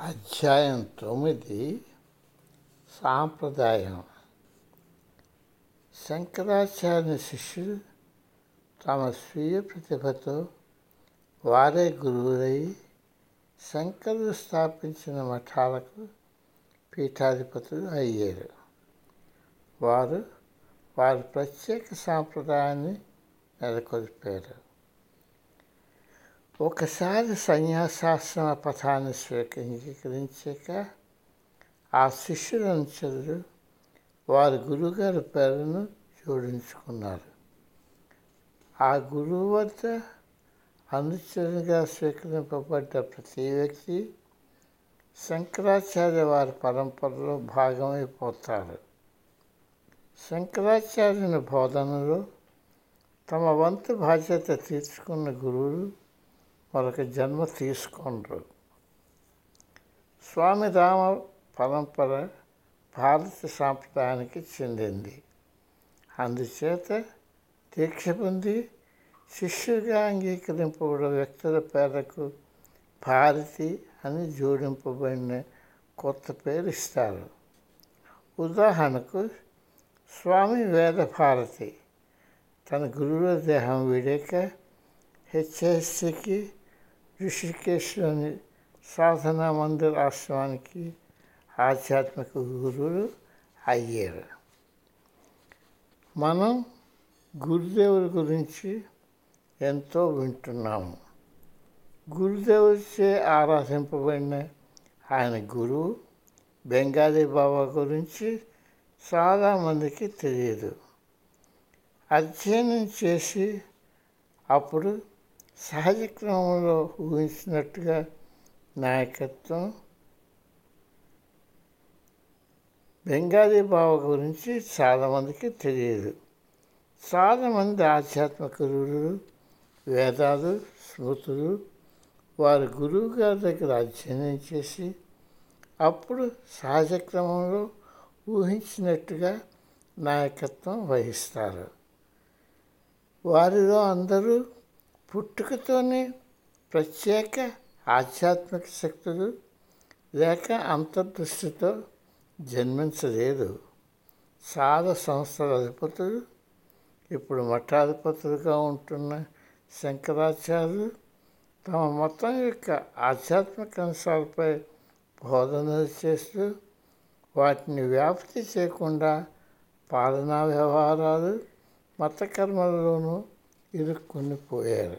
అధ్యాయం తొమ్మిది. సాంప్రదాయం. శంకరాచార్య శిష్యులు తమ స్వీయ ప్రతిభతో వారే గురువులై శంకరులు స్థాపించిన మఠాలకు పీఠాధిపతులు అయ్యారు. వారు వారి ప్రత్యేక సాంప్రదాయాన్ని నెలకొల్పారు. ఒకసారి సన్యాసాశ్రమ పథాన్ని స్వీకరించాక ఆ శిష్యుల అనుచరులు వారి గురువుగారి పేరును జోడించుకున్నారు. ఆ గురువు వద్ద అనుచరునిగా స్వీకరింపబడ్డ ప్రతి వ్యక్తి శంకరాచార్య వారి పరంపరలో భాగమైపోతారు శంకరాచార్యుని బోధనలో తమ వంతు బాధ్యత తీర్చుకున్న గురువులు మరొక జన్మ తీసుకొనరు స్వామి రామ పరంపర భారత సాంప్రదాయానికి చెందింది. అందుచేత దీక్ష పొంది శిష్యుగా అంగీకరింపబడిన వ్యక్తుల పేరకు భారతి అని జోడింపబడిన కొత్త పేరు ఇస్తారు. ఉదాహరణకు స్వామి వేదభారతి తన గురువుల దేహం వీడాక హెచ్ఎస్సికి ఋషికేశ్లోని సాధనా మందిర్ ఆశ్రమానికి ఆధ్యాత్మిక గురువులు అయ్యారు. మనం గురుదేవుల గురించి ఎంతో వింటున్నాము. గురుదేవుడిచే ఆరాధింపబడిన ఆయన గురువు బెంగాలీ బాబా గురించి చాలామందికి తెలియదు. అధ్యయనం చేసి అప్పుడు సహజ క్రమంలో ఊహించినట్టుగా నాయకత్వం బెంగాలీ బావ గురించి చాలామందికి తెలియదు. చాలామంది ఆధ్యాత్మిక గురువులు వేదాలు స్మృతులు వారి గురువు గారి దగ్గర అధ్యయనం చేసి అప్పుడు సహజ క్రమంలో ఊహించినట్టుగా నాయకత్వం వహిస్తారు. వారిలో అందరూ పుట్టుకతోనే ప్రత్యేక ఆధ్యాత్మిక శక్తులు లేక అంతర్దృష్టితో జన్మించలేదు. చాలా సంస్థల అధిపతులు ఇప్పుడు మఠాధిపతులుగా ఉంటున్న శంకరాచార్యులు తమ మతం యొక్క ఆధ్యాత్మిక అంశాలపై బోధనలు చేస్తూ వాటిని వ్యాప్తి చేయకుండా పాలనా వ్యవహారాలు మత కర్మలలోనూ ఇరుక్కొని పోయారు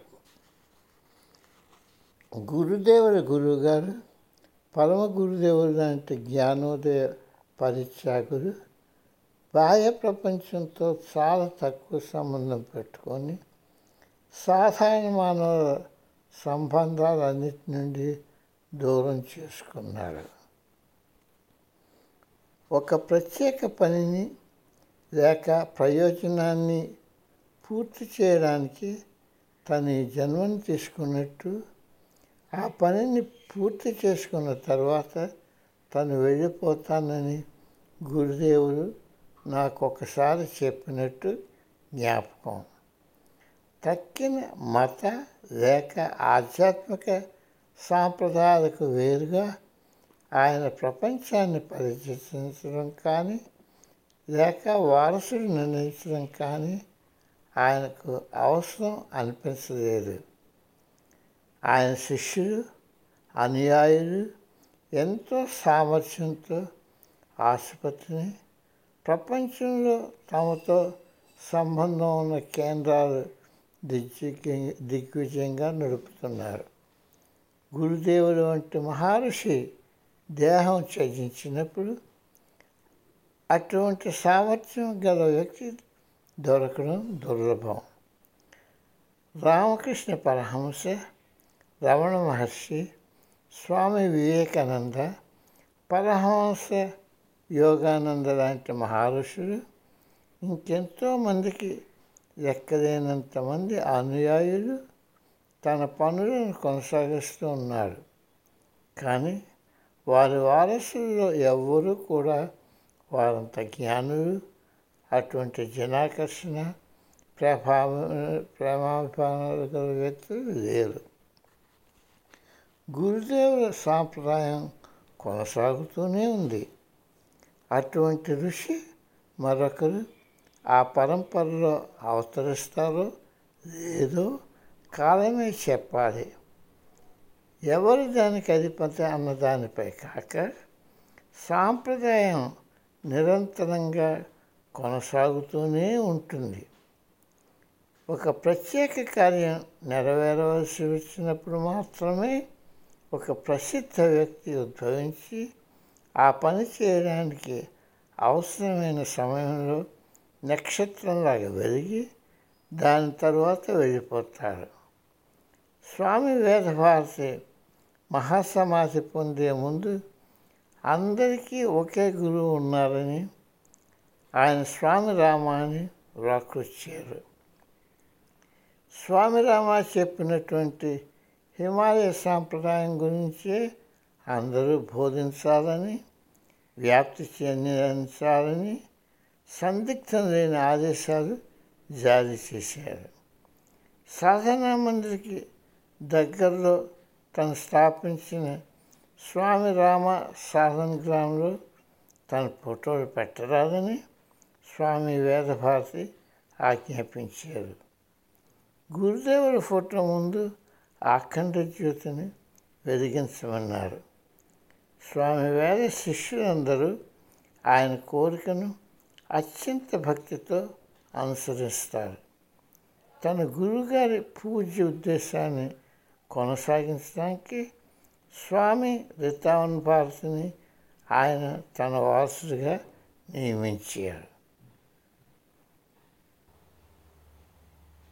గురుదేవుడి గురువుగారు పరమ గురుదేవుడు లాంటి జ్ఞానోదయ పరిత్యాగులు బాహ్య ప్రపంచంతో చాలా తక్కువ సంబంధం పెట్టుకొని సాధారణ మానవ సంబంధాలన్నిటి నుండి దూరం చేసుకున్నాడు ఒక ప్రత్యేక పనిని లేక ప్రయోజనాన్ని పూర్తి చేయడానికి తన ఈ జన్మను తీసుకున్నట్టు ఆ పనిని పూర్తి చేసుకున్న తర్వాత తను వెళ్ళిపోతానని గురుదేవుడు నాకు ఒకసారి చెప్పినట్టు జ్ఞాపకం. తక్కిన మత లేక ఆధ్యాత్మిక సాంప్రదాయాలకు వేరుగా ఆయన ప్రపంచాన్ని పరిచయించడం కానీ లేక వారసుడు నిర్ణయించడం కానీ ఆయనకు అవసరం అనిపించలేదు. ఆయన శిష్యులు అనుయాయులు ఎంతో సామర్థ్యంతో ఆసుపత్రిని ప్రపంచంలో తమతో సంబంధం ఉన్న కేంద్రాలు దిగ్విజయంగా దిగ్విజయంగా నడుపుతున్నారు. గురుదేవుడు వంటి మహర్షి దేహం త్యజించినప్పుడు అటువంటి సామర్థ్యం గల వ్యక్తి దొరకడం దుర్లభం. రామకృష్ణ పరహంస రమణ మహర్షి స్వామి వివేకానంద పరహంస యోగానంద లాంటి మహర్షులు ఇంకెంతో మందికి లెక్కలేనంత మంది అనుయాయులు తన పనులను కొనసాగిస్తూ ఉన్నారు. కానీ వారి వారసుల్లో ఎవ్వరూ కూడా వారంత జ్ఞానులు అటువంటి జనాకర్షణ ప్రభావ ప్రేమాభిమానాలు గల వ్యక్తులు లేరు. గురుదేవుల సాంప్రదాయం కొనసాగుతూనే ఉంది. అటువంటి ఋషి మరొకరు ఆ పరంపరలో అవతరిస్తారో లేదో కాలమే చెప్పాలి. ఎవరు దానికి అధిపతి అన్న దానిపై కాక సాంప్రదాయం నిరంతరంగా కొనసాగుతూనే ఉంటుంది. ఒక ప్రత్యేక కార్యం నెరవేరవలసి వచ్చినప్పుడు మాత్రమే ఒక ప్రసిద్ధ వ్యక్తి ఉద్భవించి ఆ పని చేయడానికి అవసరమైన సమయంలో నక్షత్రంలాగా వెలిగి దాని తర్వాత వెళ్ళిపోతారు. స్వామి వేదభారతి మహాసమాధి పొందే ముందు అందరికీ ఒకే గురువు ఉన్నారని ఆయన స్వామి రామాని వ్రాకొచ్చారు స్వామి రామ చెప్పినటువంటి హిమాలయ సాంప్రదాయం గురించే అందరూ బోధించాలని వ్యాప్తి చెందించాలని సందిగ్ధం లేని ఆదేశాలు జారీ చేశారు. సాధనా మందిరికి దగ్గరలో తను స్థాపించిన స్వామి రామ సాధన గ్రామంలో తన ఫోటోలు పెట్టరాదని స్వామి వేదభారతి ఆజ్ఞాపించారు. గురుదేవుల ఫోటో ముందు అఖండ జ్యోతిని వెలిగించమన్నారు. స్వామి వేద శిష్యులందరూ ఆయన కోరికను అత్యంత భక్తితో అనుసరిస్తారు. తన గురుగారి పూజ్య ఉద్దేశాన్ని కొనసాగించడానికి స్వామి రితావన్ భారతిని ఆయన తన వారసుడిగా నియమించారు.